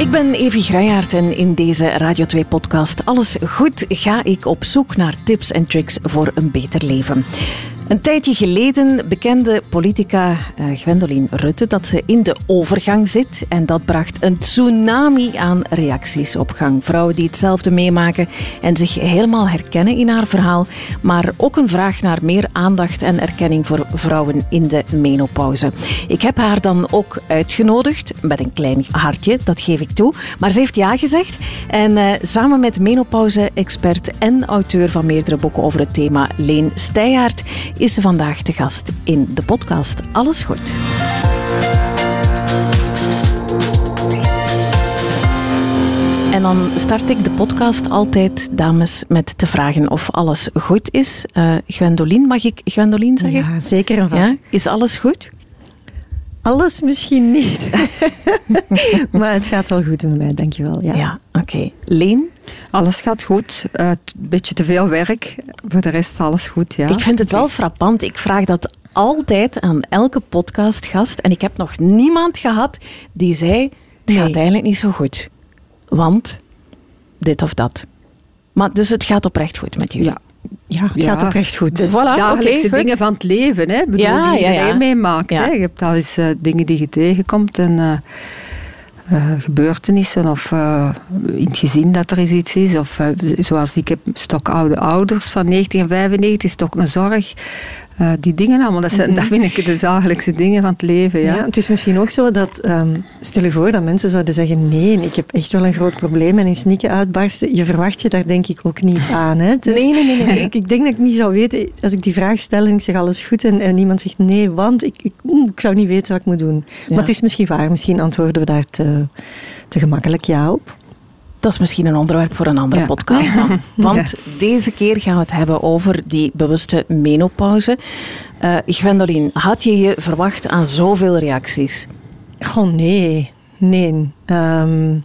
Ik ben Evi Gruijaert en in deze Radio 2-podcast Alles Goed ga ik op zoek naar tips en tricks voor een beter leven. Een tijdje geleden bekende politica uh, Gwendoline Rutte dat ze in de overgang zit. En dat bracht een tsunami aan reacties op gang. Vrouwen die hetzelfde meemaken en zich helemaal herkennen in haar verhaal. Maar ook een vraag naar meer aandacht en erkenning voor vrouwen in de menopauze. Ik heb haar dan ook uitgenodigd met een klein hartje, dat geef ik toe. Maar ze heeft ja gezegd. En uh, samen met menopauze-expert en auteur van meerdere boeken over het thema, Leen Steijaert is ze vandaag te gast in de podcast Alles Goed. En dan start ik de podcast altijd, dames, met te vragen of alles goed is. Uh, Gwendoline, mag ik Gwendoline zeggen? Ja, zeker en vast. Ja? Is alles goed? Alles misschien niet. maar het gaat wel goed met mij, dankjewel. Ja, ja oké. Okay. Leen? Alles gaat goed. Een uh, beetje te veel werk. Voor de rest alles goed, ja. Ik vind het wel frappant. Ik vraag dat altijd aan elke podcastgast. En ik heb nog niemand gehad die zei... Het nee. gaat eigenlijk niet zo goed. Want dit of dat. Maar dus het gaat oprecht goed met jullie? Ja, ja, het gaat oprecht goed. De voilà, dagelijkse okay, dingen van het leven, hè, bedoel, ja, die iedereen ja, meemaakt. Hè. Je hebt al eens uh, dingen die je tegenkomt en uh, uh, gebeurtenissen of in het gezin dat er eens iets is. Of zoals ik heb stokoude ouders van 90 en 95, is het ook een zorg. Uh, die dingen allemaal, dat, zijn, mm -hmm. dat vind ik de dagelijkse dingen van het leven. Ja. ja het is misschien ook zo dat, um, stel je voor dat mensen zouden zeggen, nee, ik heb echt wel een groot probleem en in snikken uitbarsten, je verwacht je daar denk ik ook niet aan. Hè? Dus nee, nee, nee. nee. Ik, ik, denk dat ik niet zou weten, als ik die vraag stel en ik zeg alles goed en, en iemand zegt nee, want ik, ik, ik, zou niet weten wat ik moet doen. Ja. Maar het is misschien waar, misschien antwoorden we daar te, te gemakkelijk ja op. Dat is misschien een onderwerp voor een andere ja. podcast dan. Want ja. deze keer gaan we het hebben over die bewuste menopauze. Uh, Gwendoline, had je je verwacht aan zoveel reacties? Goh, nee. Nee. Um,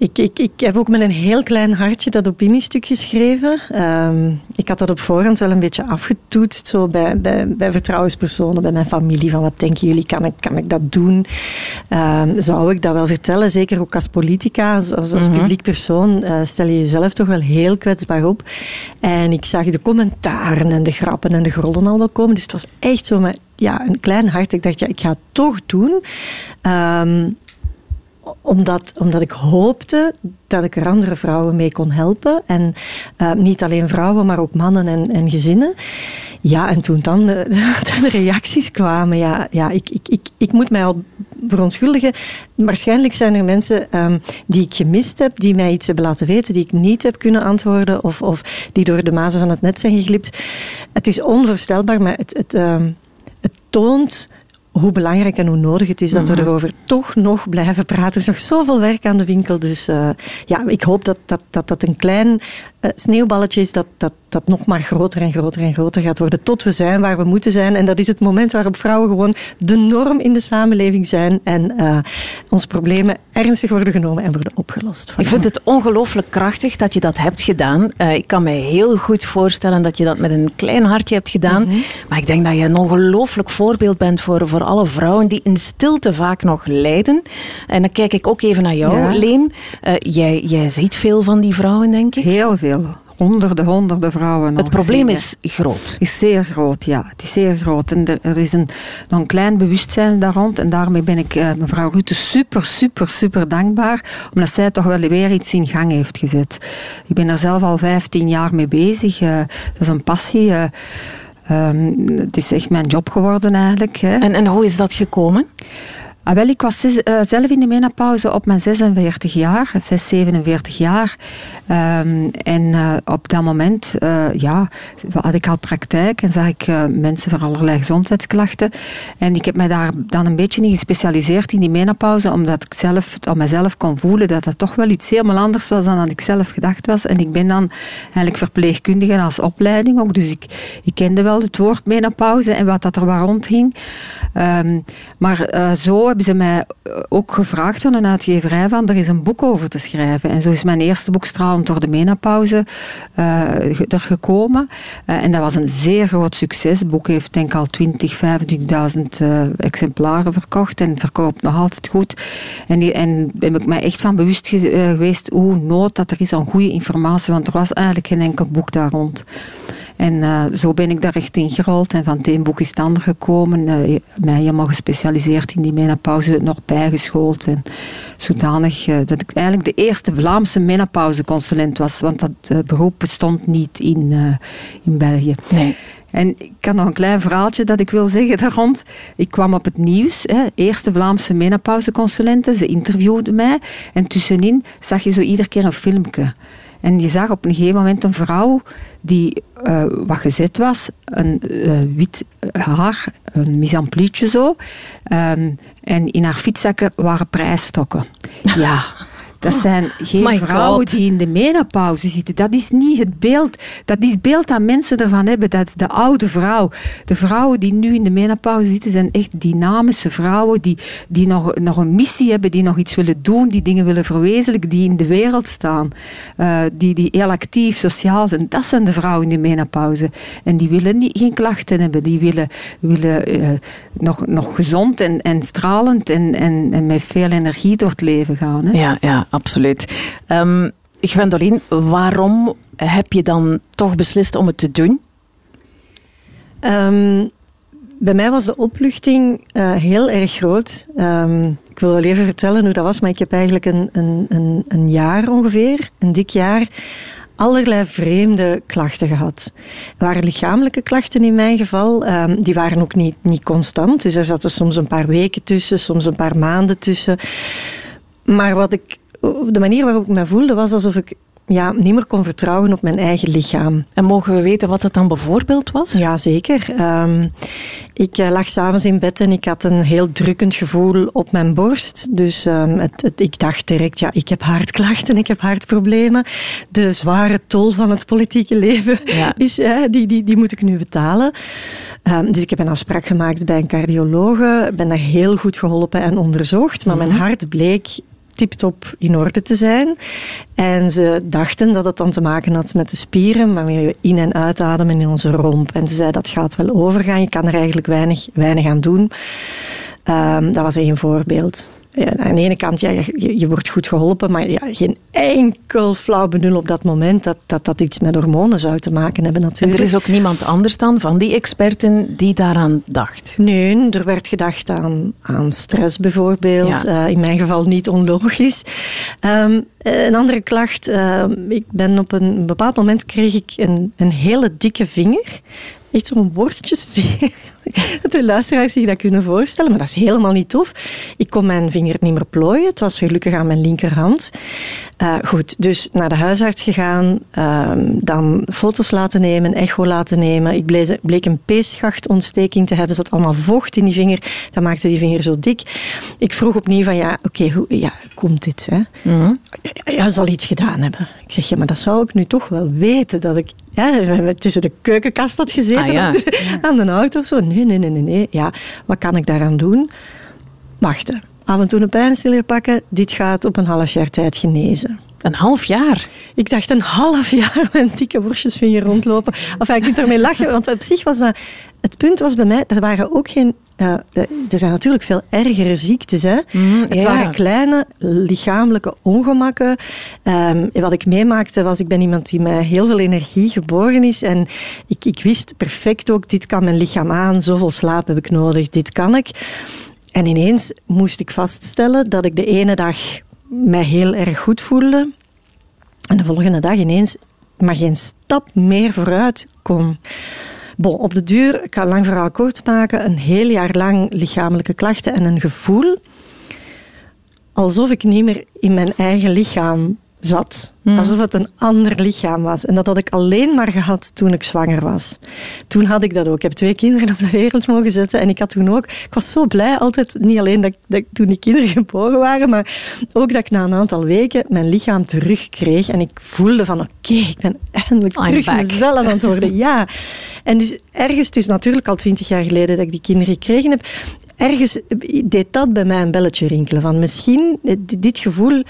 ik, ik, ik heb ook met een heel klein hartje dat opiniestuk geschreven. Um, ik had dat op voorhand wel een beetje afgetoetst, zo bij, bij, bij vertrouwenspersonen, bij mijn familie. Van wat denken jullie, kan ik, kan ik dat doen? Um, zou ik dat wel vertellen? Zeker ook als politica, als, als, als -hmm. publiek persoon, uh, stel je jezelf toch wel heel kwetsbaar op. En ik zag de commentaren en de grappen en de grollen al wel komen. Dus het was echt zo met ja, een klein hart. Ik dacht, ja, ik ga het toch doen. Um, omdat, omdat ik hoopte dat ik er andere vrouwen mee kon helpen. En uh, niet alleen vrouwen, maar ook mannen en, en gezinnen. Ja, en toen dan de, reacties kwamen, ja, ja ik, ik, ik, ik moet mij al verontschuldigen. Waarschijnlijk zijn er mensen um, die ik gemist heb, die mij iets hebben laten weten, die ik niet heb kunnen antwoorden of, of die door de mazen van het net zijn geglipt. Het is onvoorstelbaar, maar het, het, um, het toont hoe belangrijk en hoe nodig het is dat we erover toch nog blijven praten. Er is nog zoveel werk aan de winkel. Dus uh, ja, ik hoop dat dat, dat, dat een klein uh, sneeuwballetje is dat, dat, dat nog maar groter en groter en groter gaat worden. Tot we zijn waar we moeten zijn. En dat is het moment waarop vrouwen gewoon de norm in de samenleving zijn. En uh, onze problemen ernstig worden genomen en worden opgelost. Ik vind het ongelooflijk krachtig dat je dat hebt gedaan. ik kan me heel goed voorstellen dat je dat met een klein hartje hebt gedaan. Mm -hmm. Maar ik denk dat je een ongelooflijk voorbeeld bent voor, voor alle vrouwen die in stilte vaak nog lijden. En dan kijk ik ook even naar jou, ja. Leen. Uh, jij, jij ziet veel van die vrouwen, denk ik? Heel veel. Honderden, honderden vrouwen. Het probleem is groot. Is zeer groot, ja. Het is zeer groot. En er, er is een, een klein bewustzijn daar rond. En daarmee ben ik uh, mevrouw Rutte super, super, super dankbaar. Omdat zij toch wel weer iets in gang heeft gezet. Ik ben er zelf al 15 jaar mee bezig. Uh, dat is een passie. Uh, Um, het is echt mijn job geworden eigenlijk. Hè. En, en hoe is dat gekomen? Ah, wel, ik was zes, uh, zelf in de menopauze op mijn 46 jaar, 6, 47 jaar. Um, en uh, op dat moment uh, ja, had ik al praktijk en zag ik mensen van allerlei gezondheidsklachten. En ik heb mij daar dan een beetje in gespecialiseerd in die menopauze, omdat ik zelf aan mezelf kon voelen dat dat toch wel iets helemaal anders was dan dat ik zelf gedacht was. En ik ben dan eigenlijk verpleegkundige als opleiding ook, dus ik, ik kende wel het woord menopauze en wat dat er waar rondging. Um, maar zo hebben ze mij ook gevraagd van een uitgeverij van er is een boek over te schrijven. En zo is mijn eerste boek Stralende door de menopauze uh, er gekomen. Uh, en dat was een zeer groot succes. Het boek heeft denk ik al 20, 25.000 uh, exemplaren verkocht en verkoopt nog altijd goed. En, die, en ben ik mij echt van bewust geweest hoe nood dat er is aan goede informatie, want er was eigenlijk geen enkel boek daar rond. En uh, zo ben ik daar echt ingerold. En van het een boek is het ander gekomen. Uh, mij helemaal gespecialiseerd in die menopauze, nog bijgeschoold. En zodanig uh, dat ik eigenlijk de eerste Vlaamse menopauzeconsulent was. Want dat beroep bestond niet in, in België. Nee. En ik kan nog een klein verhaaltje dat ik wil zeggen daar rond. Ik kwam op het nieuws, hè, eerste Vlaamse menopauzeconsulenten. Ze interviewden mij. En tussenin zag je zo iedere keer een filmpje. En je zag op een gegeven moment een vrouw die uh, wat gezet was, een uh, wit haar, een mise zo. Um, en in haar fietszakken waren prijsstokken. Ja. Dat zijn geen My vrouwen God. die in de menopauze zitten. Dat is niet het beeld. Dat is het beeld dat mensen ervan hebben. Dat de oude vrouw. De vrouwen die nu in de menopauze zitten zijn echt dynamische vrouwen. Die, die nog, nog een missie hebben. Die nog iets willen doen. Die dingen willen verwezenlijken. Die in de wereld staan. Uh, die, die heel actief, sociaal zijn. Dat zijn de vrouwen in de menopauze. En die willen niet, geen klachten hebben. Die willen, willen uh, nog, nog gezond en, en stralend en, en, en met veel energie door het leven gaan. Hè? Ja, ja absoluut. Um, waarom heb je dan toch beslist om het te doen? Um, bij mij was de opluchting uh, heel erg groot. Um, ik wil wel even vertellen hoe dat was, maar ik heb eigenlijk een, een, een, een jaar ongeveer, een dik jaar, allerlei vreemde klachten gehad. Er waren lichamelijke klachten in mijn geval. Die waren ook niet, niet constant. Dus er zaten soms een paar weken tussen, soms een paar maanden tussen. Maar wat ik de manier waarop ik me voelde was alsof ik ja, niet meer kon vertrouwen op mijn eigen lichaam. En mogen we weten wat dat dan bijvoorbeeld was? Ja, zeker. Um, ik uh, lag s'avonds in bed en ik had een heel drukkend gevoel op mijn borst. Dus um, het, het, ik dacht direct, ja, ik heb hartklachten, ik heb hartproblemen. De zware tol van het politieke leven, ja. is, die, die, die moet ik nu betalen. Um, dus ik heb een afspraak gemaakt bij een cardiologe, ben daar heel goed geholpen en onderzocht. Maar mijn mhm. hart bleek tiptop in orde te zijn. En ze dachten dat het dan te maken had met de spieren waarmee we in- en uitademen in onze romp. En ze zei dat gaat wel overgaan, je kan er eigenlijk weinig, weinig aan doen. Um, dat was één voorbeeld ja, aan de ene kant, ja, je, je wordt goed geholpen, maar ja, geen enkel flauw benul op dat moment dat, dat dat iets met hormonen zou te maken hebben natuurlijk. En er is ook niemand anders dan van die experten die daaraan dacht? Nee, er werd gedacht aan, aan stress bijvoorbeeld. Uh, in mijn geval niet onlogisch. Um, een andere klacht, uh, ik ben op een bepaald moment kreeg ik een, een hele dikke vinger echt zo'n worstjesveer. Dat de luisteraars zich dat kunnen voorstellen, maar dat is helemaal niet tof. Ik kon mijn vinger niet meer plooien. Het was gelukkig aan mijn linkerhand. Uh, goed, dus naar de huisarts gegaan, uh, dan foto's laten nemen, echo laten nemen. Ik bleek, bleek een peesgachtontsteking te hebben. Er zat allemaal vocht in die vinger. Dat maakte die vinger zo dik. Ik vroeg opnieuw van, ja, oké, okay, ja, komt dit? Hè? Mm -hmm. Ja, zal iets gedaan hebben. Ik zeg, ja, maar dat zou ik nu toch wel weten. Dat ik ja, tussen de keukenkast had gezeten ah, ja. aan de auto of zo. Nee, nee, nee, nee, nee. Ja, wat kan ik daaraan doen? Wachten af en toe een pijnstiller pakken. Dit gaat op een half jaar tijd genezen. Een half jaar? Ik dacht een half jaar met een dikke worstjesvinger rondlopen. Enfin, ik kunt ermee lachen, want op zich was dat... Het punt was bij mij, er waren ook geen... Uh, er zijn natuurlijk veel ergere ziektes. Hè? Mm, het ja. waren kleine lichamelijke ongemakken. Um, wat ik meemaakte was, ik ben iemand die met heel veel energie geboren is. En ik, ik wist perfect ook, dit kan mijn lichaam aan. Zoveel slaap heb ik nodig, dit kan ik. En ineens moest ik vaststellen dat ik de ene dag mij heel erg goed voelde. En de volgende dag ineens maar geen stap meer vooruit kon. Bon, op de duur, ik kan lang verhaal kort maken, een heel jaar lang lichamelijke klachten en een gevoel alsof ik niet meer in mijn eigen lichaam zat. Hmm. Alsof het een ander lichaam was. En dat had ik alleen maar gehad toen ik zwanger was. Toen had ik dat ook. Ik heb twee kinderen op de wereld mogen zetten. En ik had toen ook... Ik was zo blij altijd, niet alleen dat, dat toen die kinderen geboren waren, maar ook dat ik na een aantal weken mijn lichaam terugkreeg. En ik voelde van, oké, ik ben eindelijk terug mezelf aan het worden. Ja. En dus ergens, het is natuurlijk al twintig jaar geleden dat ik die kinderen gekregen heb ergens deed dat bij mij een belletje rinkelen. Van misschien, dit gevoel,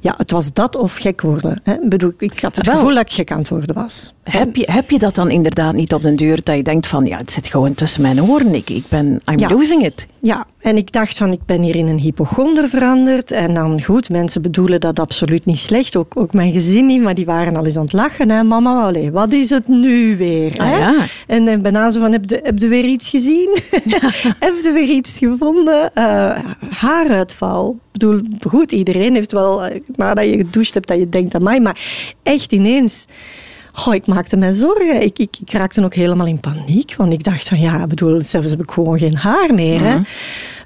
ja, het was dat of gek worden. Worden. Hè. Ik bedoel, ik had het Wel. gevoel dat ik gek aan het worden was. Heb je, heb je dat dan inderdaad niet op den deur dat je denkt van ja, het zit gewoon tussen mijn oren. Ik, ik ben, I'm Ja. losing it. Ja, en ik dacht van, ik ben hier in een hypochonder veranderd. En dan goed, mensen bedoelen dat absoluut niet slecht. Ook, ook mijn gezin niet, maar die waren al eens aan het lachen. Hè. Mama, allee, wat is het nu weer? Ah, hè? ja. En dan bijna zo van, heb je, heb je weer iets gezien? heb je weer iets gevonden? Eh, haaruitval. Ik bedoel, goed, iedereen heeft wel, eh, nadat je gedoucht hebt, dat je denkt Maar echt ineens... Goh, ik maakte mij zorgen. Ik, ik, ik raakte ook helemaal in paniek. Want ik dacht van, ja, bedoel, zelfs heb ik gewoon geen haar meer. Hè.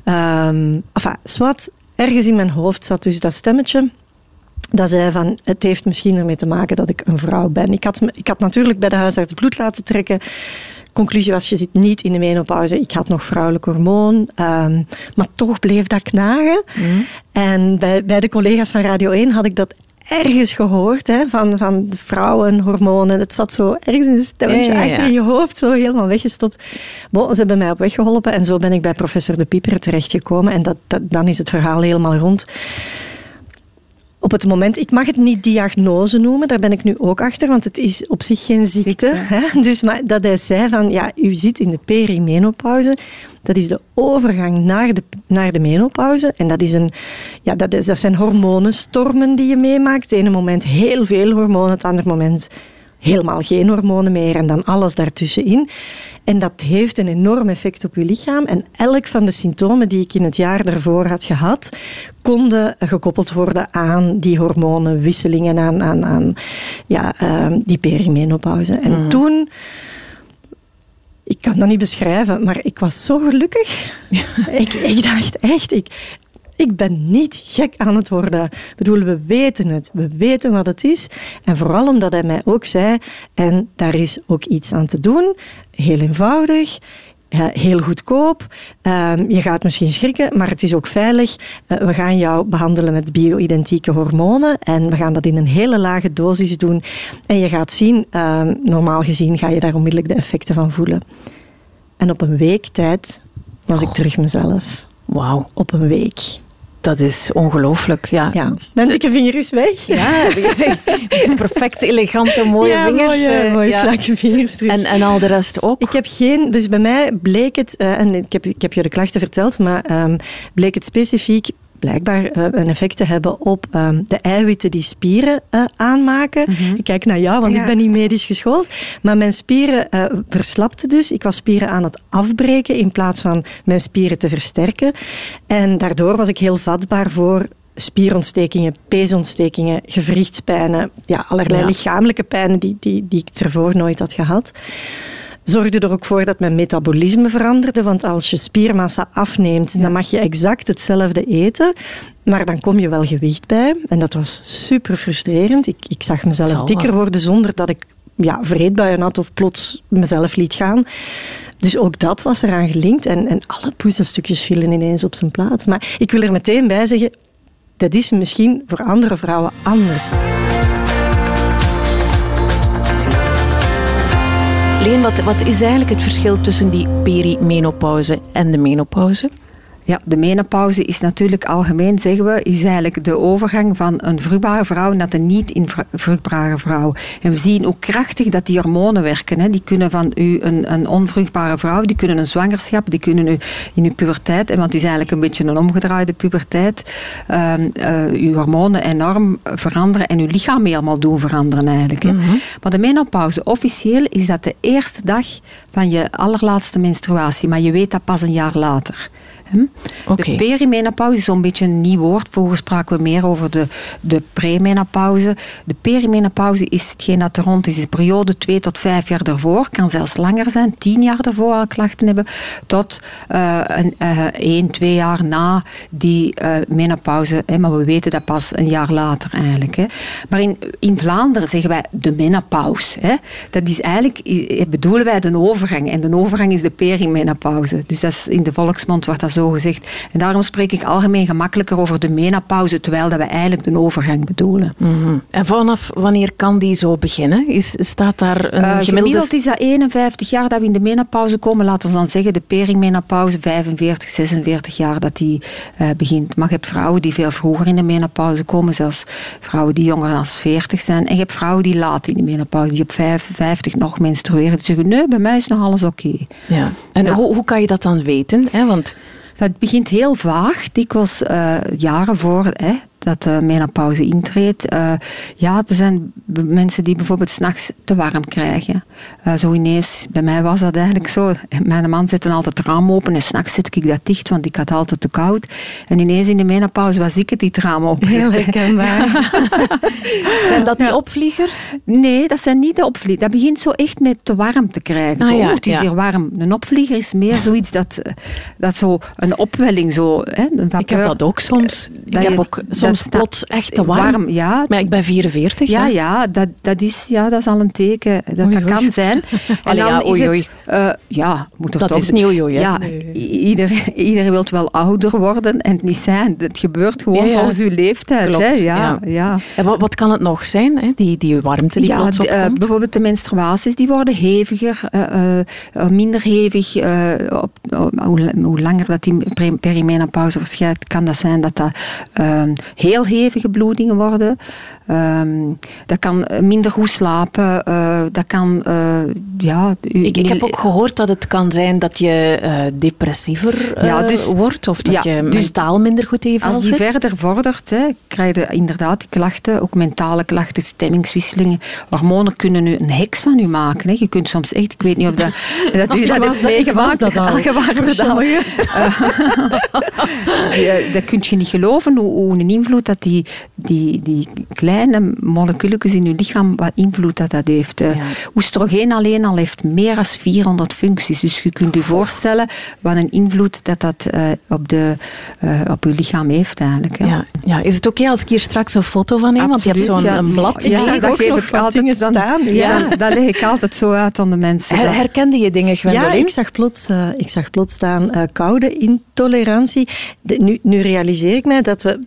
Ehm, enfin, zwart, ergens in mijn hoofd zat dus dat stemmetje. Dat zei van, het heeft misschien ermee te maken dat ik een vrouw ben. Ik had, me- ik had natuurlijk bij de huisarts bloed laten trekken. Conclusie was, je zit niet in de menopauze. Ik had nog vrouwelijk hormoon. ehm, maar toch bleef dat knagen. En bij, bij de collega's van Radio 1 had ik dat ergens gehoord. Hè, van, van vrouwenhormonen. Het zat zo ergens in een stemmetje Ja, ja, ja. achter je hoofd. Zo helemaal weggestopt. Bon, ze hebben mij op weg geholpen. En zo ben ik bij professor De Pieper terechtgekomen. En dat, dat, dan is het verhaal helemaal rond op het moment, ik mag het niet diagnose noemen, daar ben ik nu ook achter, want het is op zich geen ziekte. Ziekte. Hè? Dus maar dat hij zei van, ja, u zit in de perimenopauze. Dat is de overgang naar de, naar de menopauze. En dat, is een, ja, dat, is, dat zijn hormonenstormen die je meemaakt. Het ene moment heel veel hormonen, het andere moment helemaal geen hormonen meer en dan alles daartussenin. En dat heeft een enorm effect op je lichaam. En elk van de symptomen die ik in het jaar daarvoor had gehad, konden gekoppeld worden aan die hormonenwisselingen, aan, aan, aan ja, ehm, die perimenopauze. En toen ik kan dat niet beschrijven, maar ik was zo gelukkig. ik, ik dacht echt, ik, ik ben niet gek aan het worden. Ik bedoel, we weten het. We weten wat het is. En vooral omdat hij mij ook zei, en daar is ook iets aan te doen. Heel eenvoudig. ja, heel goedkoop. Ehm, je gaat misschien schrikken, maar het is ook veilig. Eh, we gaan jou behandelen met bio-identieke hormonen en we gaan dat in een hele lage dosis doen. En je gaat zien, ehm, normaal gezien ga je daar onmiddellijk de effecten van voelen. En op een week tijd was ik terug mezelf. Wauw, Op een week. Dat is ongelooflijk. Ja. Ja, mijn dikke vinger is weg. Ja, perfect elegante, mooie Ja, vingers. Mooie, eh, mooie ja. slanke vingers terug. En, en al de rest ook. Ik heb geen, dus bij mij bleek het, eh, en ik heb, ik heb je de klachten verteld, maar ehm, bleek het specifiek blijkbaar eh, een effect te hebben op ehm, de eiwitten die spieren eh, aanmaken. Ik kijk naar jou, want Ja. ik ben niet medisch geschoold. Maar mijn spieren eh, verslapten dus. Ik was spieren aan het afbreken in plaats van mijn spieren te versterken. En daardoor was ik heel vatbaar voor spierontstekingen, peesontstekingen, gewrichtspijnen, ja, allerlei Ja. lichamelijke pijnen die, die, die ik ervoor nooit had gehad zorgde er ook voor dat mijn metabolisme veranderde. Want als je spiermassa afneemt, dan mag je exact hetzelfde eten. Maar dan kom je wel gewicht bij. En dat was super frustrerend. Ik, ik zag mezelf dikker worden zonder dat ik ja, vreedbuien had of plots mezelf liet gaan. Dus ook dat was eraan gelinkt. En, en alle puzzelstukjes vielen ineens op zijn plaats. Maar ik wil er meteen bij zeggen, dat is misschien voor andere vrouwen anders. Leen, wat, wat is eigenlijk het verschil tussen die perimenopauze en de menopauze? Ja, de menopauze is natuurlijk algemeen, zeggen we, is eigenlijk de overgang van een vruchtbare vrouw naar de niet-vruchtbare vrouw. En we zien hoe krachtig dat die hormonen werken. Hè. Die kunnen van u een, een onvruchtbare vrouw, die kunnen een zwangerschap, die kunnen u in uw puberteit, want het is eigenlijk een beetje een omgedraaide puberteit, eh, uw hormonen enorm veranderen en uw lichaam helemaal doen veranderen eigenlijk. Hè. Maar de menopauze, officieel is dat de eerste dag van je allerlaatste menstruatie, maar je weet dat pas een jaar later. De perimenopauze is zo'n beetje een nieuw woord. Vroeger spraken we meer over de, de premenopauze. De perimenopauze is hetgeen dat er rond is. De periode twee tot vijf jaar daarvoor. Kan zelfs langer zijn. Tien jaar daarvoor al klachten hebben. Tot eh, een, eh, één, twee jaar na die eh, menopauze. Hè, maar we weten dat pas een jaar later eigenlijk. Hè. Maar in, in Vlaanderen zeggen wij de menopauze. Hè. Dat is eigenlijk, bedoelen wij de overgang. En de overgang is de perimenopauze. Dus dat is, in de volksmond wordt dat zo zo gezegd. En daarom spreek ik algemeen gemakkelijker over de menopauze, terwijl dat we eigenlijk een overgang bedoelen. Mhm. En vanaf wanneer kan die zo beginnen? Is, staat daar een uh, gemiddelde... Gemiddeld is dat 51 jaar dat we in de menopauze komen. Laten we dan zeggen de perimenopauze 45, 46 jaar dat die uh, begint. Maar je hebt vrouwen die veel vroeger in de menopauze komen, zelfs vrouwen die jonger dan 40 zijn. En je hebt vrouwen die laat in de menopauze, die op 55 nog menstrueren. Die zeggen, nee, bij mij is nog alles oké. Ja. En ja. Hoe, hoe kan je dat dan weten? Hè? Want... Dat begint heel vaag, dikwijls uh, jaren voor hè, dat de menopauze intreedt. Uh, ja, er zijn mensen die bijvoorbeeld s'nachts te warm krijgen. Uh, zo ineens, bij mij was dat eigenlijk zo. Mijn man zette altijd het raam open en s'nachts zet ik dat dicht, want ik had altijd te koud. En ineens in de menopauze was ik het die het raam open Heel herkenbaar. zijn dat die opvliegers? Nee, dat zijn niet de opvliegers. Dat begint zo echt met te warm te krijgen. Ah, zo, ja, oh, het is ja. hier warm. Een opvlieger is meer zoiets dat, dat zo een opwelling, zo, hè, een Ik heb dat ook soms. Ik heb ook dat soms plots echt te warm. ja, Maar ik ben 44. ja, hè. ja, dat, dat, is, ja, dat is al een teken dat Oei, dat oei. kan zijn. En Allee, dan ja, is het, eh, ja, moet er Dat toch... is niet oei, oei, hè? Ja, ieder, iedereen wil wel ouder worden en het niet zijn. Het gebeurt gewoon Ja, ja. volgens uw leeftijd. Klopt, hè? ja. Ja. En wat, wat kan het nog zijn, hè? Die, die warmte die plots eh, opkomt? bijvoorbeeld de menstruaties die worden heviger, eh, minder hevig. op, hoe, hoe langer dat die perimenopauze verschijnt, kan dat zijn dat dat ehm, heel hevige bloedingen worden. Ehm, dat kan eh, minder goed slapen. eh, dat kan, eh, ja... ik, ik heb ook gehoord dat het kan zijn dat je depressiever Ja, dus- wordt of dat ja, je dus mentaal minder goed vel Als die zit. verder vordert, hè, krijg je inderdaad die klachten, ook mentale klachten, stemmingswisselingen. Hormonen kunnen nu een heks van u maken. Hè. Je kunt soms echt, ik weet niet of dat, dat u dat hebt ik meegemaakt. dat al. Je dat al. dat kun je niet geloven, hoe, hoe een invloed dat die, die, die kleine moleculetjes in je lichaam, wat invloed dat dat heeft. Eh, Ja. Oestrogeen alleen al heeft meer dan 400 functies. Dus je kunt je voorstellen wat een invloed dat dat eh, op, de, eh, op je lichaam heeft eigenlijk. Ja. Ja. Ja, is het oké als ik hier straks een foto van neem? Want je hebt zo'n Absoluut, ja. een blad. Ik Ja, dat geef ik altijd dan- staan. Ja, Ja. dat leg ik altijd zo uit aan de mensen. Her- herkende je dingen, Ja, Gwendoline? ik zag plots, eh, ik zag plots staan eh, koude intolerantie. De- nu, nu realiseer ik mij dat we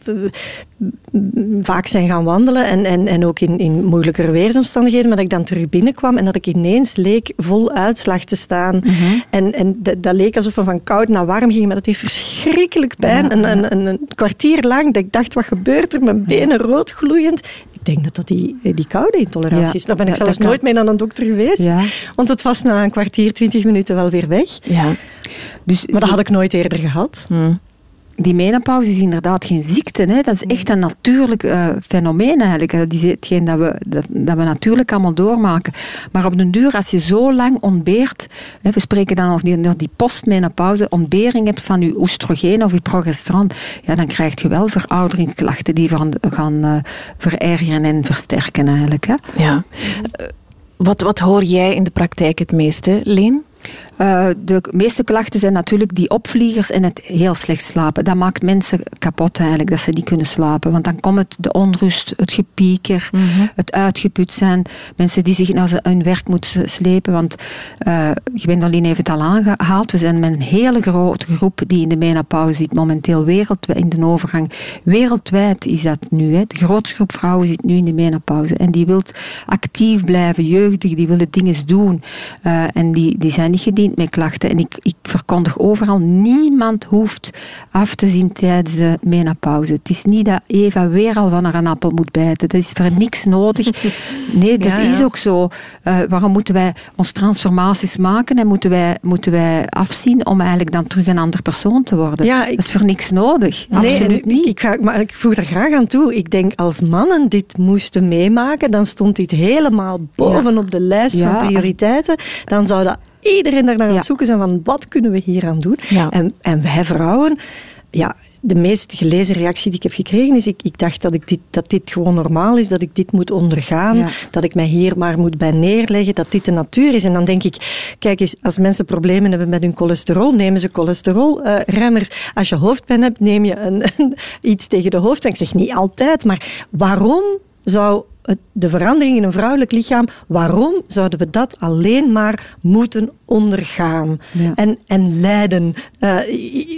vaak zijn gaan wandelen en, en, en ook in, in moeilijkere weersomstandigheden, maar dat ik dan terug binnenkwam en dat ik ineens leek vol uitslag te staan. Mhm. En, en dat, dat leek alsof we van koud naar warm gingen, maar dat heeft verschrikkelijk pijn. Ja, een, ja. een, kwartier lang, dat ik dacht, wat gebeurt er? Mijn benen rood gloeiend. Ik denk dat dat die, die koude intolerantie Ja, is. Daar ben ik zelfs nooit mee naar een dokter geweest. Want het was na een kwartier, twintig minuten wel weer weg. Ja. Dus Maar dat had ik nooit eerder gehad. Hm. Die menopauze is inderdaad geen ziekte. Hè? Dat is echt een natuurlijk eh, fenomeen eigenlijk. Dat is hetgeen dat we, dat, dat we natuurlijk allemaal doormaken. Maar op den duur, als je zo lang ontbeert, hè, we spreken dan nog die, nog die postmenopauze, ontbering hebt van je oestrogeen of je progesteron, ja, dan krijg je wel verouderingsklachten die gaan, gaan eh, verergeren en versterken eigenlijk. Hè? ja. Eh, Wat, wat hoor jij in de praktijk het meeste, Leen? Eh, de meeste klachten zijn natuurlijk die opvliegers en het heel slecht slapen. Dat maakt mensen kapot eigenlijk, dat ze niet kunnen slapen. Want dan komt het de onrust, het gepieker, het uitgeput zijn. Mensen die zich naar hun werk moeten slepen. Want uh, Gwendoline heeft het al aangehaald. We zijn met een hele grote groep die in de menopauze zit. Momenteel wereldwijd, in de overgang. Wereldwijd is dat nu. Hè. De grootste groep vrouwen zit nu in de menopauze. En die wil actief blijven, jeugdig. Die willen dingen doen. Uh, en die, die zijn niet gediend met klachten. En ik, ik verkondig overal, niemand hoeft af te zien tijdens de menopauze. Het is niet dat Eva weer al van haar een appel moet bijten. Dat is voor niks nodig. Nee, dat ja, ja. is ook zo. Uh, waarom moeten wij ons transformaties maken en moeten wij, moeten wij afzien om eigenlijk dan terug een ander persoon te worden? Ja, ik, dat is voor niks nodig. Nee, Absoluut niet. Ik, ga, maar ik voeg er graag aan toe. Ik denk, als mannen dit moesten meemaken, dan stond dit helemaal bovenop de lijst van prioriteiten. Dan zou dat iedereen daar naar aan het zoeken zijn van wat kunnen we hier aan doen. En, en wij vrouwen, ja, de meest gelezen reactie die ik heb gekregen is, ik, ik dacht dat, ik dit, dat dit gewoon normaal is, dat ik dit moet ondergaan, ja. dat ik mij hier maar moet bij neerleggen, dat dit de natuur is. En dan denk ik, kijk eens, als mensen problemen hebben met hun cholesterol, nemen ze cholesterolremmers. Uh, als je hoofdpijn hebt, neem je een, een, iets tegen de hoofdpijn. Ik zeg niet altijd, maar waarom zou de verandering in een vrouwelijk lichaam, waarom zouden we dat alleen maar moeten ondergaan en, en lijden? Uh,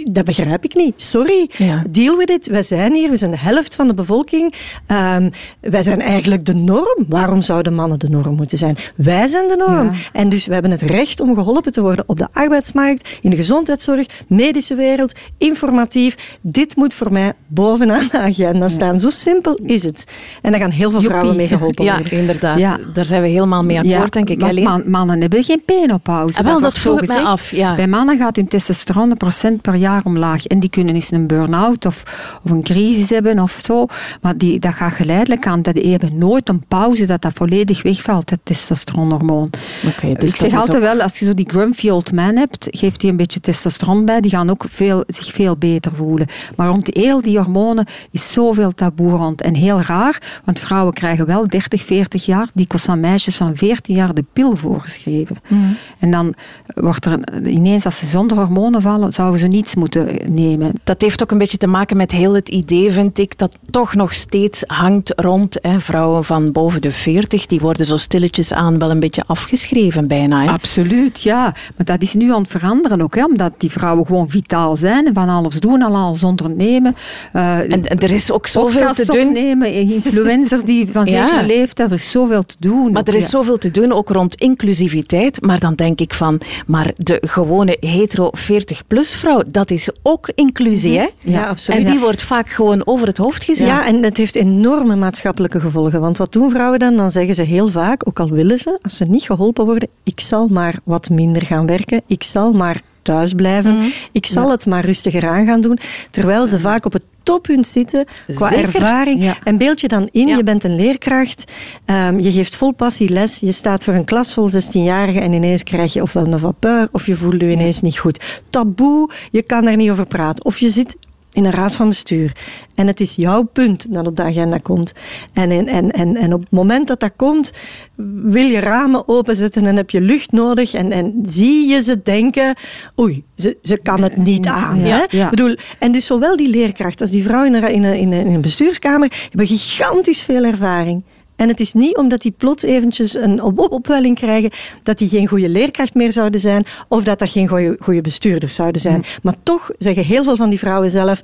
dat begrijp ik niet. Sorry, deal with it. Wij zijn hier, we zijn de helft van de bevolking. Um, wij zijn eigenlijk de norm. Waarom zouden mannen de norm moeten zijn? Wij zijn de norm. En dus we hebben het recht om geholpen te worden op de arbeidsmarkt, in de gezondheidszorg, medische wereld, informatief. Dit moet voor mij bovenaan de agenda staan. Zo simpel is het. En daar gaan heel veel vrouwen mee geholpen worden. Ja, inderdaad. Ja. Daar zijn we helemaal mee akkoord, denk ik. Man, mannen hebben geen penopauze. Ah, wel, dat, ik mij af. Ja. Bij mannen gaat hun testosteron procent per jaar omlaag. En die kunnen eens een burn-out of, of een crisis hebben of zo. Maar die, dat gaat geleidelijk aan. Dat die hebben nooit een pauze dat dat volledig wegvalt, het testosteronhormoon. Okay, dus ik zeg altijd wel, als je zo die grumpy old man hebt, geeft die een beetje testosteron bij. Die gaan ook veel, zich veel beter voelen. Maar rond heel die hormonen is zoveel taboe rond. En heel raar, want vrouwen krijgen wel 30, 40 jaar, die aan meisjes van 14 jaar de pil voorgeschreven. Mm. En dan wordt er ineens, als ze zonder hormonen vallen, zouden ze niets moeten nemen. Dat heeft ook een beetje te maken met heel het idee, vind ik, dat toch nog steeds hangt rond hè, vrouwen van boven de 40. Die worden zo stilletjes aan wel een beetje afgeschreven bijna. Hè? Absoluut, ja. Maar dat is nu aan het veranderen ook, hè, omdat die vrouwen gewoon vitaal zijn en van alles doen, al alles ondernemen. Uh, en, en, er is ook zoveel te doen. Nemen, influencers die van ja. zekere leeftijd, er is zoveel te doen. Maar er is zoveel te doen, ook rond inclusiviteit. Maar dan denk ik van, maar de gewone hetero 40-plus vrouw, dat is ook inclusie, mhm. hè? Ja, absoluut. En die wordt vaak gewoon over het hoofd gezet. Ja, en het heeft enorme maatschappelijke gevolgen. Want wat doen vrouwen dan? Dan zeggen ze heel vaak, ook al willen ze, als ze niet geholpen worden, ik zal maar wat minder gaan werken, ik zal maar thuis blijven. Mhm. Ik zal het maar rustiger aan gaan doen. Terwijl ze vaak op het toppunt zitten qua ervaring. En beeld je dan in, je bent een leerkracht, um, je geeft vol passie les, je staat voor een klas vol 16-jarigen en ineens krijg je ofwel een vapeur of je voelt je ineens niet goed. Taboe, je kan daar niet over praten. Of je zit in een raad van bestuur. En het is jouw punt dat op de agenda komt. En, en, en, en op het moment dat dat komt, wil je ramen openzetten en heb je lucht nodig. En, en zie je ze denken, oei, ze, ze kan het niet aan. Ja, hè? Bedoel, en dus zowel die leerkracht als die vrouw in een, in een, in een bestuurskamer hebben gigantisch veel ervaring. En het is niet omdat die plots eventjes een opwelling krijgen dat die geen goede leerkracht meer zouden zijn of dat dat geen goede, goede bestuurders zouden zijn. Mm. Maar toch zeggen heel veel van die vrouwen zelf,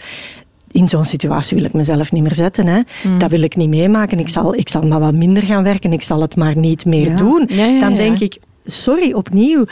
in zo'n situatie wil ik mezelf niet meer zetten. Hè. Mm. Dat wil ik niet meemaken. Ik zal, ik zal maar wat minder gaan werken. Ik zal het maar niet meer doen. Dan denk ik, sorry, opnieuw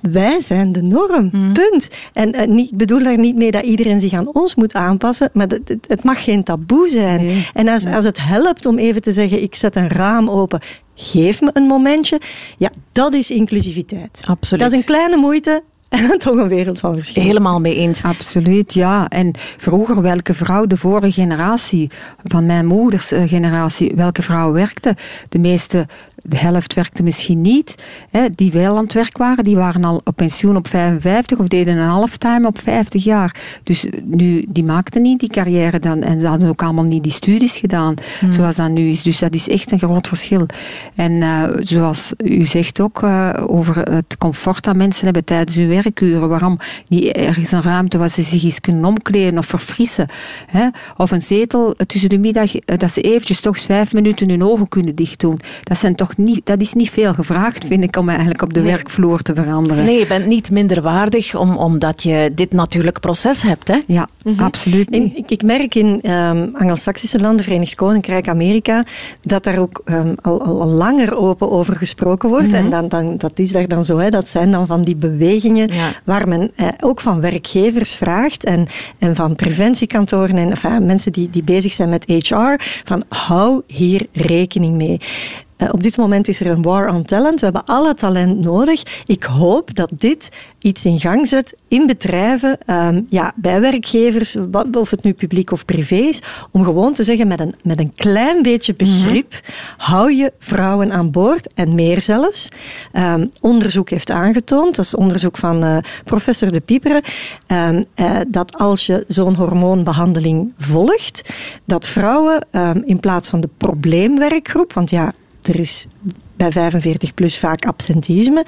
wij zijn de norm. Mm. Punt. En uh, niet, ik bedoel daar niet mee dat iedereen zich aan ons moet aanpassen, maar het, het mag geen taboe zijn. En als, als het helpt om even te zeggen: ik zet een raam open, geef me een momentje. Ja, dat is inclusiviteit. Absoluut. Dat is een kleine moeite, en toch een wereld van verschil. Helemaal mee eens. Absoluut, ja. En vroeger, welke vrouw, de vorige generatie, van mijn moeders eh, generatie, welke vrouw werkte? De meeste de helft werkte misschien niet. Hè, die wel aan het werk waren, die waren al op pensioen op 55 of deden een halftime op 50 jaar. Dus nu, die maakten niet die carrière dan. En ze hadden ook allemaal niet die studies gedaan, hmm. zoals dat nu is. Dus dat is echt een groot verschil. En uh, zoals u zegt ook uh, over het comfort dat mensen hebben tijdens hun werkuren. Waarom niet ergens een ruimte waar ze zich eens kunnen omkleden of verfrissen. Hè? Of een zetel tussen de middag, eh, dat ze eventjes toch vijf minuten hun ogen kunnen dicht doen. Dat zijn toch niet, dat is niet veel gevraagd, vind ik, om eigenlijk op de werkvloer te veranderen. Nee, je bent niet minder waardig om, omdat je dit natuurlijk proces hebt. Hè? Ja, mhm. absoluut. ik, ik, merk in um, ehm, Anglo-Saxische landen, Verenigd Koninkrijk, Amerika, dat daar ook um, al, al, langer open over gesproken wordt. Mhm. En dan, dan, dat is daar dan zo, hè, dat zijn dan van die bewegingen waar men eh, ook van werkgevers vraagt en, en van preventiekantoren en enfin, mensen die, die bezig zijn met HR, van hou hier rekening mee. Uh, op dit moment is er een war on talent. We hebben alle talent nodig. Ik hoop dat dit iets in gang zet in bedrijven, um, ja, bij werkgevers, of het nu publiek of privé is, om gewoon te zeggen met een, met een klein beetje begrip, mm hou je vrouwen aan boord en meer zelfs. Um, onderzoek heeft aangetoond, dat is onderzoek van uh, professor De Pieperen, um, uh, dat als je zo'n hormoonbehandeling volgt, dat vrouwen in plaats van de probleemwerkgroep, want ja, er is bij 45 plus vaak absentisme,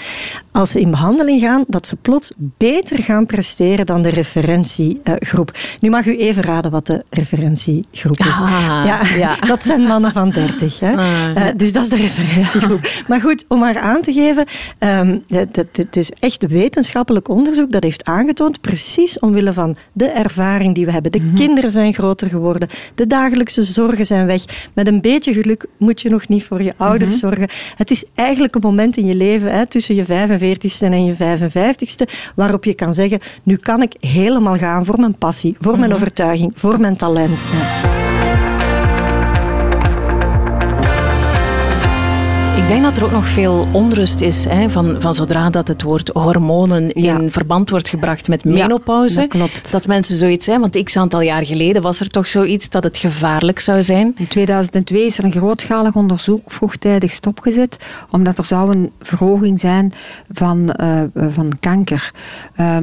als ze in behandeling gaan, dat ze plots beter gaan presteren dan de referentiegroep. Nu mag u even raden wat de referentiegroep is. Ah, ja, ja. Dat zijn mannen van 30. Hè. Ah, Eh, dus dat is de referentiegroep. Maar goed, om maar aan te geven, ehm, het, is echt wetenschappelijk onderzoek dat heeft aangetoond, precies omwille van de ervaring die we hebben. De kinderen zijn groter geworden, de dagelijkse zorgen zijn weg. Met een beetje geluk moet je nog niet voor je ouders zorgen. Het is eigenlijk een moment in je leven, hè, tussen je 45ste en je 55ste, waarop je kan zeggen, nu kan ik helemaal gaan voor mijn passie, voor mijn overtuiging, voor mijn talent. Ik denk dat er ook nog veel onrust is hè, van, van zodra dat het woord hormonen Ja. in verband wordt gebracht met Ja, menopauze. dat klopt. Dat mensen zoiets zijn, want x aantal jaar geleden was er toch zoiets dat het gevaarlijk zou zijn. In 2002 is er een grootschalig onderzoek vroegtijdig stopgezet, omdat er zou een verhoging zijn van, eh, eh, van kanker. Pa-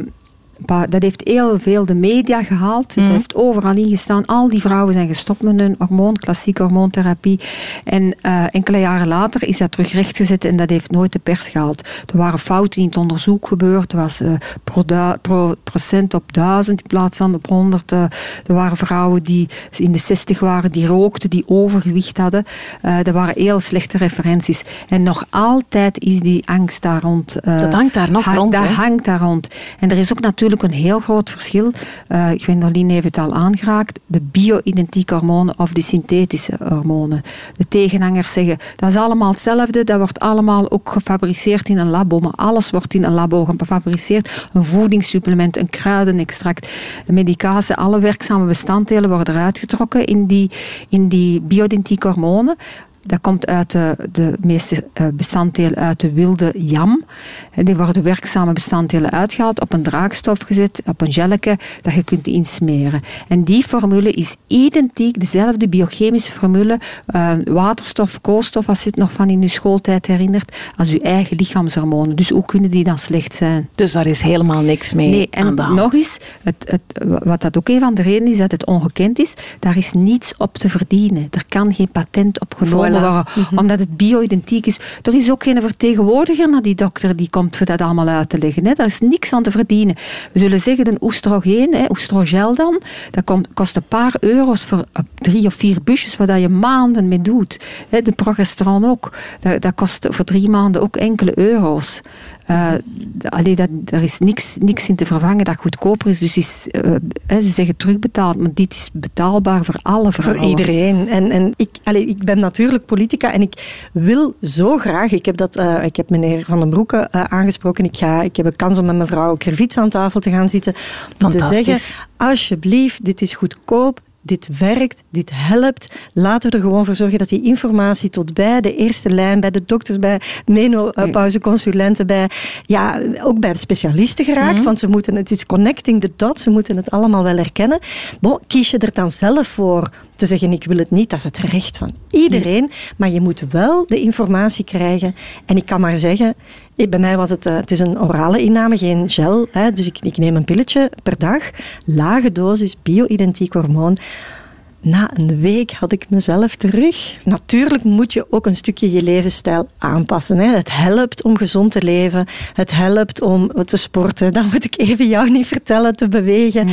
dat heeft heel veel de media gehaald. Het heeft overal ingestaan. Al die vrouwen zijn gestopt met hun hormoon, klassieke hormoontherapie. En eh, enkele jaren later is dat terug rechtgezet en dat heeft nooit de pers gehaald. Er waren fouten in het onderzoek gebeurd. Er was eh, pro, du- pro- procent op duizend in plaats van op honderd. Eh, er waren vrouwen die in de 60 waren, die rookten, die overgewicht hadden. Er waren heel slechte referenties. En nog altijd is die angst daar rond. Dat hangt daar nog hang- rond, Dat hangt daar rond. En er is ook natuurlijk een heel groot verschil. Eh ik weet, heeft het al aangeraakt. De bio-identieke hormonen of de synthetische hormonen. De tegenhangers zeggen, dat is allemaal hetzelfde. Dat wordt allemaal ook gefabriceerd in een labo. Maar alles wordt in een labo gefabriceerd. Een voedingssupplement, een kruidenextract, een medicatie. Alle werkzame bestanddelen worden eruit getrokken in die, in die bio-identieke hormonen. Dat komt uit de, de meeste eh, bestanddelen uit de wilde jam. Die worden werkzame bestanddelen uitgehaald, op een draagstof gezet, op een gelletje, dat je kunt insmeren. En die formule is identiek, dezelfde biochemische formule, eh, waterstof, koolstof, als je het nog van in je schooltijd herinnert, als je eigen lichaamshormonen. Dus hoe kunnen die dan slecht zijn? Dus daar is helemaal niks mee Nee, en aan de hand. nog eens, het, het, wat dat ook een van de redenen is dat het ongekend is, daar is niets op te verdienen. Er kan geen patent op genomen Voilà. worden, omdat het bio-identiek is. Er is ook geen vertegenwoordiger naar die dokter die komt voor dat allemaal uit te leggen. Hè. Daar is niks aan te verdienen. We zullen zeggen, een oestrogeen, hè, oestrogel dan, dat komt, kost een paar euro's voor eh, drie of vier busjes, waar je maanden mee doet. Hè, de progesteron ook, dat, dat kost voor drie maanden ook enkele euro's. Eh, allee, dat, er is niks, niks in te vervangen dat goedkoper is. Dus is, eh, hè, ze zeggen terugbetaald, maar dit is betaalbaar voor alle vrouwen. Voor iedereen. En, en ik, allee, ik ben natuurlijk politica en ik wil zo graag. Ik heb, dat, eh, ik heb meneer Van den Broeke eh, aangesproken. Ik, ga, ik heb een kans om met mevrouw Kervits aan tafel te gaan zitten. Om te zeggen: alsjeblieft, dit is goedkoop. Dit werkt, dit helpt. Laten we er gewoon voor zorgen dat die informatie tot bij de eerste lijn, bij de dokters, bij menopauzeconsulenten, bij, ja, ook bij specialisten geraakt. Want ze moeten, het is connecting the dots, ze moeten het allemaal wel herkennen. Bon, kies je er dan zelf voor te zeggen, ik wil het niet, dat is het recht van iedereen. Maar je moet wel de informatie krijgen. En ik kan maar zeggen, bij mij was het, eh, het is een orale inname, geen gel. Hè, dus ik, ik neem een pilletje per dag. Lage dosis, bio-identiek hormoon. Na een week had ik mezelf terug. Natuurlijk moet je ook een stukje je levensstijl aanpassen. Hè. Het helpt om gezond te leven. Het helpt om te sporten. Dan moet ik even jou niet vertellen, te bewegen.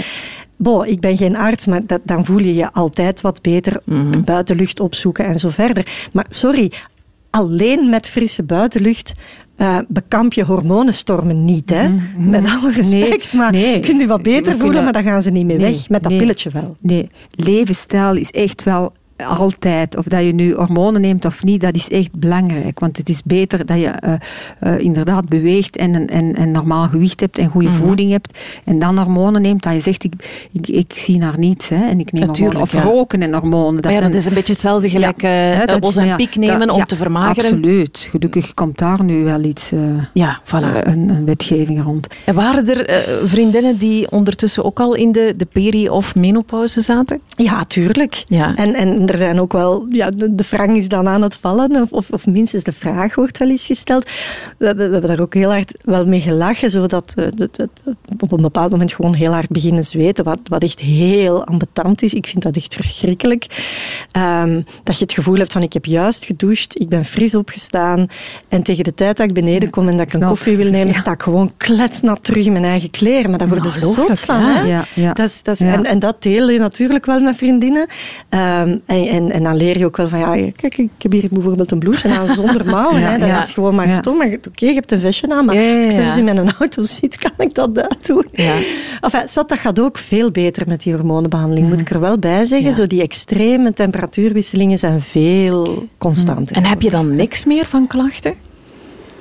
Bon, ik ben geen arts, maar dat, dan voel je je altijd wat beter. Buitenlucht opzoeken en zo verder. Maar sorry, alleen met frisse buitenlucht eh, bekamp je hormonenstormen niet. Hè? Met alle respect, maar nee. je kunt je wat beter voelen, maar dan gaan ze niet meer Nee, weg. Met dat pilletje wel. Nee, levensstijl is echt wel altijd, of dat je nu hormonen neemt of niet, dat is echt belangrijk. Want het is beter dat je eh, eh, inderdaad beweegt en een en, en normaal gewicht hebt en goede voeding hebt. En dan hormonen neemt, dat je zegt, ik, ik, ik zie naar niets. Hè, en ik neem Natuurlijk, hormonen. Of ja. roken en hormonen. Maar ja, zijn- dat is een beetje hetzelfde gelijk Ja, eh hè, dat is- een ja, piek nemen dat- om ja, te vermageren. Absoluut. Gelukkig komt daar nu wel iets, Ja, voilà. een, een wetgeving rond. En waren er vriendinnen die ondertussen ook al in de, de peri- of menopauze zaten? Ja, tuurlijk. Ja. En, en er zijn ook wel, ja, de, frank is dan aan het vallen, of, of, minstens de vraag wordt wel eens gesteld. We, we, we hebben daar ook heel hard wel mee gelachen, zodat dat, dat, op een bepaald moment gewoon heel hard beginnen zweten, wat, wat echt heel ambetant is. Ik vind dat echt verschrikkelijk. Um, dat je het gevoel hebt van ik heb juist gedoucht, ik ben fris opgestaan en tegen de tijd dat ik beneden kom en dat ik een koffie wil nemen, sta ik gewoon kletsnat terug in mijn eigen kleren. Maar daar word je zot van. Ja. Hè? Ja, Dat is, dat is, en, en, dat deel je natuurlijk wel met vriendinnen. Um, en, en, en, dan leer je ook wel van, ja, kijk, ik heb hier bijvoorbeeld een blouse aan zonder mouwen. hè? Dat is gewoon maar stom. Maar oké, je hebt een vestje aan, maar als ik zelfs in mijn auto zit, kan ik dat uitdoen. Ja. Enfin, dat gaat ook veel beter met die hormonenbehandeling, moet ik er wel bij zeggen. Zo die extreme temperatuurwisselingen zijn veel constanter. En heb je dan niks meer van klachten?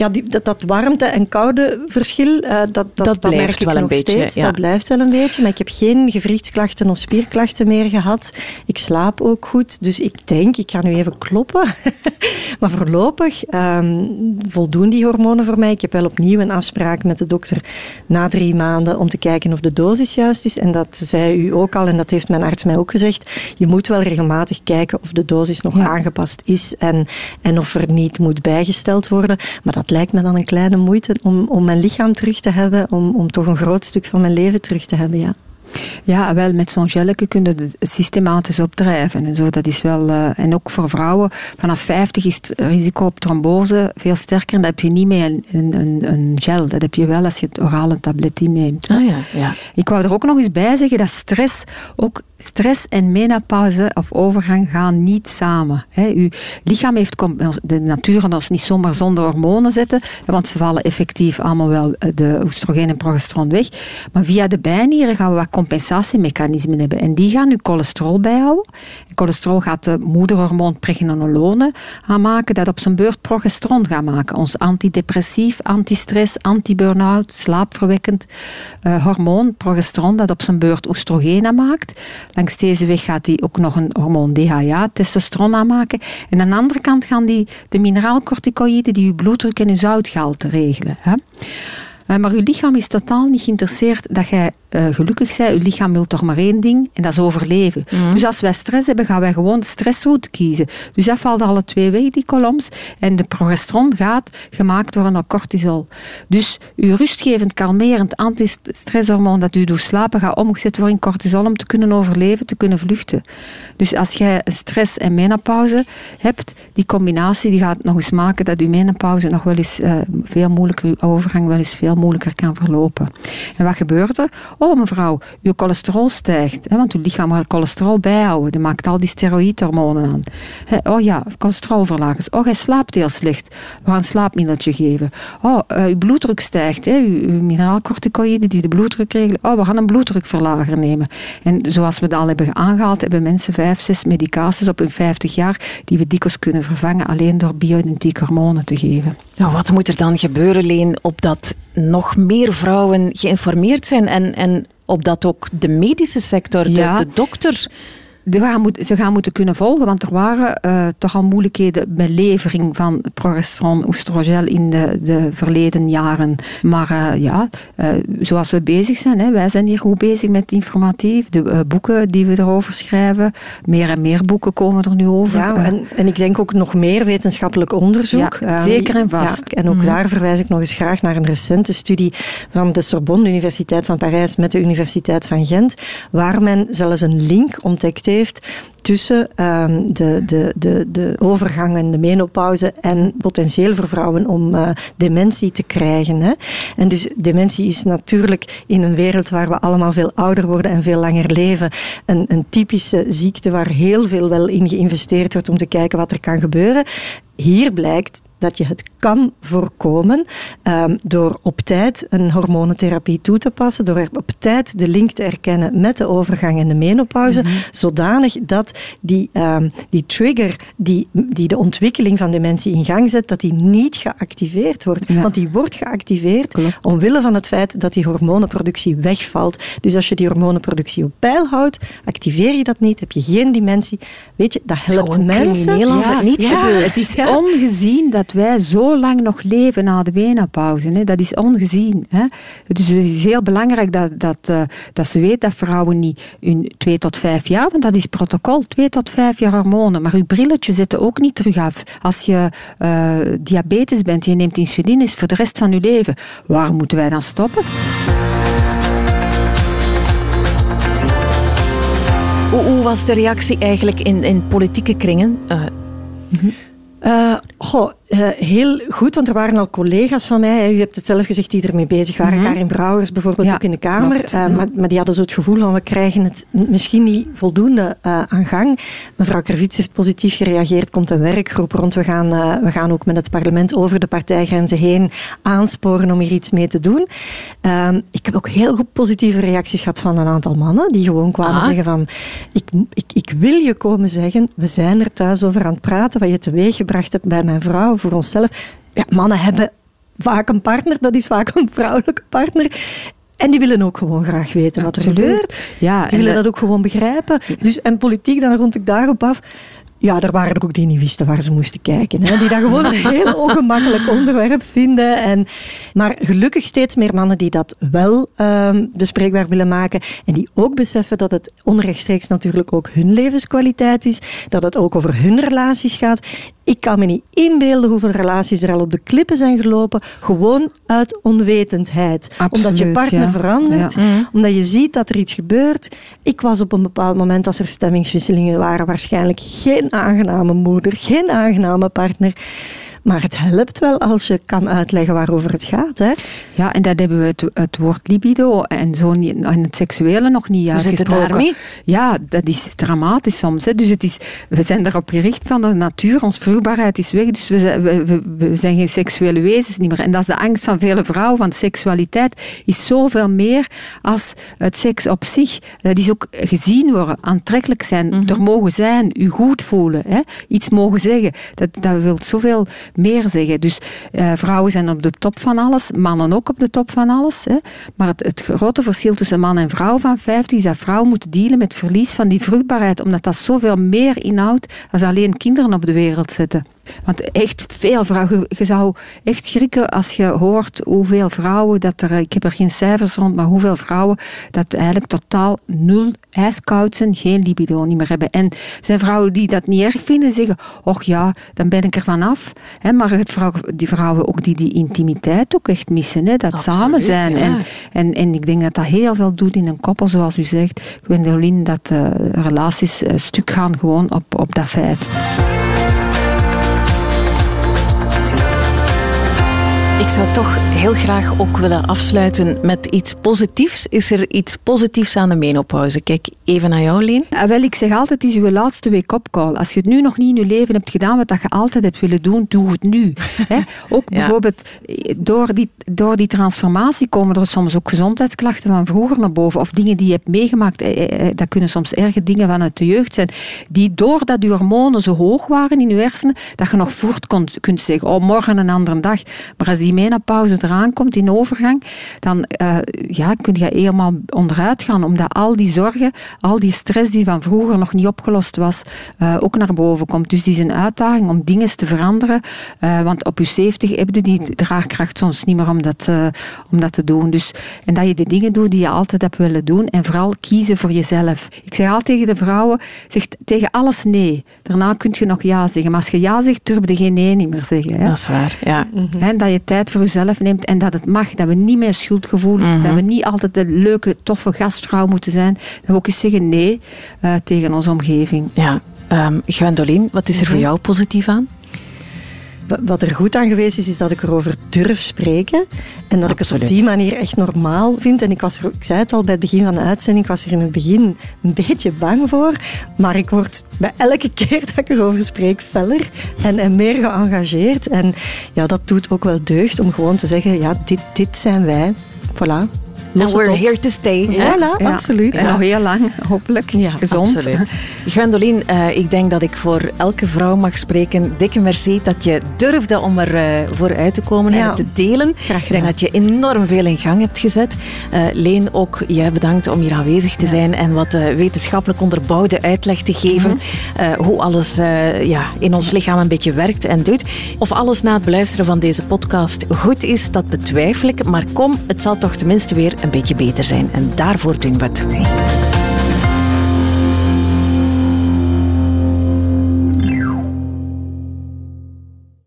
Ja, die, dat, dat warmte- en koude verschil, uh, dat, dat, dat, blijft wel een beetje. Steeds. Dat blijft wel een beetje. Maar ik heb geen gewrichtsklachten of spierklachten meer gehad. Ik slaap ook goed. Dus ik denk, ik ga nu even kloppen. maar voorlopig um, voldoen die hormonen voor mij. Ik heb wel opnieuw een afspraak met de dokter na drie maanden om te kijken of de dosis juist is. En dat zei u ook al, en dat heeft mijn arts mij ook gezegd. Je moet wel regelmatig kijken of de dosis nog aangepast is en, en of er niet moet bijgesteld worden. Maar dat lijkt me dan een kleine moeite om, om mijn lichaam terug te hebben, om, om toch een groot stuk van mijn leven terug te hebben, ja. Ja, wel, met zo'n gelletje kun je het systematisch opdrijven. En, zo, dat is wel, uh, en ook voor vrouwen, vanaf 50 is het risico op trombose veel sterker. En dat heb je niet meer een, een, een gel. Dat heb je wel als je het orale tablet inneemt. Ah, ja, ja. Ik wou er ook nog eens bij zeggen dat stress ook stress en menopauze of overgang gaan niet samen. Uw lichaam heeft de natuur ons niet zomaar zonder hormonen zetten, want ze vallen effectief allemaal wel eh, de oestrogeen en progesteron weg. Maar via de bijnieren gaan we wat compensatiemechanismen hebben. En die gaan uw cholesterol bijhouden. En cholesterol gaat de moederhormoon pregnenolone aanmaken, dat op zijn beurt progesteron gaat maken. Ons antidepressief, antistress, anti-burn-out, slaapverwekkend uh, hormoon, progesteron, dat op zijn beurt oestrogeen aanmaakt. Langs deze weg gaat hij ook nog een hormoon DHA, testosteron aanmaken. En aan de andere kant gaan die de mineraalcorticoïden die uw bloeddruk en uw zoutgehalte regelen. Hè. Eh, maar uw lichaam is totaal niet geïnteresseerd dat jij uh, gelukkig bent. Uw lichaam wil toch maar één ding en dat is overleven. Mhm. Dus als wij stress hebben, gaan wij gewoon de stressroute kiezen. Dus dat valt alle twee weg, die koloms. En de progesteron gaat gemaakt worden door cortisol. Dus uw rustgevend, kalmerend antistresshormoon dat u doet slapen, gaat omgezet worden in cortisol om te kunnen overleven, te kunnen vluchten. Dus als jij stress en menopauze hebt, die combinatie die gaat nog eens maken dat uw menopauze nog wel eens uh, veel moeilijker, uw overgang wel eens veel moeilijker kan verlopen. En wat gebeurt er? Oh mevrouw, uw cholesterol stijgt. Hè, want uw lichaam gaat cholesterol bijhouden. Dat maakt al die steroïdhormonen aan. Oh ja, cholesterolverlagers. Oh, hij slaapt heel slecht. We gaan een slaapmiddeltje geven. Oh, uh, uw bloeddruk stijgt. Hè, uw, uw mineraalcorticoïden die de bloeddruk regelen. Oh, we gaan een bloeddrukverlager nemen. En zoals we dat al hebben aangehaald, hebben mensen vijf, zes medicaties op hun 50 jaar die we dikwijls kunnen vervangen alleen door bio-identieke hormonen te geven. Nou, wat moet er dan gebeuren, Leen, opdat nog meer vrouwen geïnformeerd zijn en, en opdat ook de medische sector, de, de dokters ze gaan moeten kunnen volgen, want er waren uh, toch al moeilijkheden bij levering van progesteron, oestrogel in de, de verleden jaren. Maar uh, ja, uh, zoals we bezig zijn, hè, wij zijn hier goed bezig met informatief, de boeken die we erover schrijven, meer en meer boeken komen er nu over. Ja, en, en ik denk ook nog meer wetenschappelijk onderzoek. Ja, zeker en vast. Ja, en ook mhm. daar verwijs ik nog eens graag naar een recente studie van de Sorbonne Universiteit van Parijs met de Universiteit van Gent, waar men zelfs een link ontdekt heeft tussen um, de, de, de, de overgang en de menopauze en potentieel voor vrouwen om uh, dementie te krijgen. Hè. En dus dementie is natuurlijk in een wereld waar we allemaal veel ouder worden en veel langer leven, een, een typische ziekte waar heel veel wel in geïnvesteerd wordt om te kijken wat er kan gebeuren. Hier blijkt dat je het kan voorkomen um, door op tijd een hormonentherapie toe te passen, door op tijd de link te erkennen met de overgang en de menopauze, mhm. zodanig dat die, um, die trigger die, die de ontwikkeling van dementie in gang zet, dat die niet geactiveerd wordt. Want die wordt geactiveerd omwille van het feit dat die hormonenproductie wegvalt. Dus als je die hormonenproductie op peil houdt, activeer je dat niet, heb je geen dementie. Weet je, dat helpt mensen. als het niet gebeurt. Het is ongezien dat dat wij zo lang nog leven na de menopauze. Hè. Dat is ongezien. Hè. Dus het is heel belangrijk dat, dat, uh, dat ze weet dat vrouwen niet hun twee tot vijf jaar, want dat is protocol, twee tot vijf jaar hormonen. Maar uw brilletje zet ook niet terug af. Als je uh, diabetes bent, je neemt insuline, is voor de rest van je leven. Waar moeten wij dan stoppen? Hoe, hoe was de reactie eigenlijk in, in politieke kringen? Uh, uh, goh, uh, heel goed, want er waren al collega's van mij, u hebt het zelf gezegd, die ermee bezig waren. Mm -hmm. Karin Brouwers bijvoorbeeld ja, ook in de Kamer. Klopt, uh, maar, maar, die hadden zo het gevoel van, we krijgen het misschien niet voldoende aan gang. Mevrouw Kravits heeft positief gereageerd, komt een werkgroep rond. We gaan, we gaan ook met het parlement over de partijgrenzen heen aansporen om hier iets mee te doen. Ehm, ik heb ook heel goed positieve reacties gehad van een aantal mannen, die gewoon kwamen ah. zeggen van, ik, ik, ik wil je komen zeggen, we zijn er thuis over aan het praten, wat je teweeg gebracht hebt bij mijn vrouw, voor onszelf. Ja, mannen hebben vaak een partner, dat is vaak een vrouwelijke partner. En die willen ook gewoon graag weten wat er Absoluut. gebeurt. Ja, die willen dat... dat ook gewoon begrijpen. Dus, en politiek, dan rond ik daarop af ja, er waren er ook die niet wisten waar ze moesten kijken. Hè? Die dat gewoon een heel ongemakkelijk onderwerp vinden. En, maar gelukkig steeds meer mannen die dat wel um, bespreekbaar willen maken. En die ook beseffen dat het onrechtstreeks natuurlijk ook hun levenskwaliteit is. Dat het ook over hun relaties gaat. Ik kan me niet inbeelden hoeveel relaties er al op de klippen zijn gelopen. Gewoon uit onwetendheid. Absoluut, omdat je partner ja. verandert. Ja. Omdat je ziet dat er iets gebeurt. Ik was op een bepaald moment, als er stemmingswisselingen waren, waarschijnlijk geen aangename moeder, geen aangename partner. Maar het helpt wel als je kan uitleggen waarover het gaat. Hè? Ja, en dat hebben we het, het woord libido en zo niet, en het seksuele nog niet uitgesproken. Ja, dat is dramatisch soms. Hè. Dus het is, we zijn erop gericht van de natuur, onze vruchtbaarheid is weg, dus we, we, we, we, zijn geen seksuele wezens niet meer. En dat is de angst van vele vrouwen, want seksualiteit is zoveel meer als het seks op zich. Dat is ook gezien worden, aantrekkelijk zijn, mm -hmm. er mogen zijn, u goed voelen, hè. iets mogen zeggen. Dat, dat wil zoveel meer zeggen. Dus uh, vrouwen zijn op de top van alles, mannen ook op de top van alles. Hè. Maar het, het, grote verschil tussen man en vrouw van 50 is dat vrouwen moeten dealen met verlies van die vruchtbaarheid, omdat dat zoveel meer inhoudt als alleen kinderen op de wereld zetten. Want echt veel vrouwen. Je zou echt schrikken als je hoort hoeveel vrouwen dat er. Ik heb er geen cijfers rond, maar hoeveel vrouwen dat eigenlijk totaal nul ijskoud zijn, geen libido niet meer hebben. En zijn vrouwen die dat niet erg vinden, zeggen: Och ja, dan ben ik er vanaf. maar het vrouw, die vrouwen ook die die intimiteit ook echt missen, hè, dat Absoluut, samen zijn. Ja. En, en, en ik denk dat dat heel veel doet in een koppel, zoals u zegt, Gwendoline, dat uh, relaties uh, stuk gaan gewoon op, op dat feit. Ik zou toch heel graag ook willen afsluiten met iets positiefs. Is er iets positiefs aan de menopauze? Kijk even naar jou, Leen. Ja, wel, ik zeg altijd, het is uw laatste wake-up call. Als je het nu nog niet in je leven hebt gedaan wat je altijd hebt willen doen, doe het nu. ook ja. bijvoorbeeld door die, door die transformatie komen er soms ook gezondheidsklachten van vroeger naar boven. Of dingen die je hebt meegemaakt. Dat kunnen soms erge dingen vanuit de jeugd zijn. Die doordat je hormonen zo hoog waren in je hersenen, dat je nog voort kunt, kunt zeggen, oh, morgen een andere dag. Maar als die die menopauze eraan komt in overgang, dan uh, ja, kun je helemaal onderuit gaan. Omdat al die zorgen, al die stress die van vroeger nog niet opgelost was, uh, ook naar boven komt. Dus die is een uitdaging om dingen te veranderen. Uh, want op je 70 heb je die draagkracht soms niet meer om dat, om dat te doen. Dus, en dat je de dingen doet die je altijd hebt willen doen. En vooral kiezen voor jezelf. Ik zeg altijd tegen de vrouwen, zeg tegen alles nee. Daarna kun je nog ja zeggen. Maar als je ja zegt, durf je geen nee niet meer zeggen. Hè? Dat is waar, ja. En dat je tijd tijd voor jezelf neemt en dat het mag. Dat we niet meer schuldgevoelens, mm -hmm. dat we niet altijd de leuke, toffe gastvrouw moeten zijn. Dat we ook eens zeggen nee uh, tegen onze omgeving. Ja, um, Gwendoline, wat is er voor jou positief aan? Wat er goed aan geweest is, is dat ik erover durf spreken. En dat Absoluut. ik het op die manier echt normaal vind. En ik, was er, ik zei het al bij het begin van de uitzending, ik was er in het begin een beetje bang voor. Maar ik word bij elke keer dat ik erover spreek feller en, en meer geëngageerd. En ja, dat doet ook wel deugd om gewoon te zeggen, ja, dit, dit zijn wij. Voilà. And we're here to stay. Voilà, absoluut. En nog heel lang, hopelijk. Ja, Gezond. Absoluut. Gwendoline, uh, ik denk dat ik voor elke vrouw mag spreken. Dikke merci dat je durfde om er uh, voor uit te komen en het te delen. Graag ik denk dat je enorm veel in gang hebt gezet. Uh, Leen, ook jij bedankt om hier aanwezig te zijn en wat wetenschappelijk onderbouwde uitleg te geven. -hmm. hoe alles ja, in ons lichaam een beetje werkt en doet. Of alles na het beluisteren van deze podcast goed is, dat betwijfel ik. Maar kom, het zal toch tenminste weer een beetje beter zijn. En daarvoor doen we het.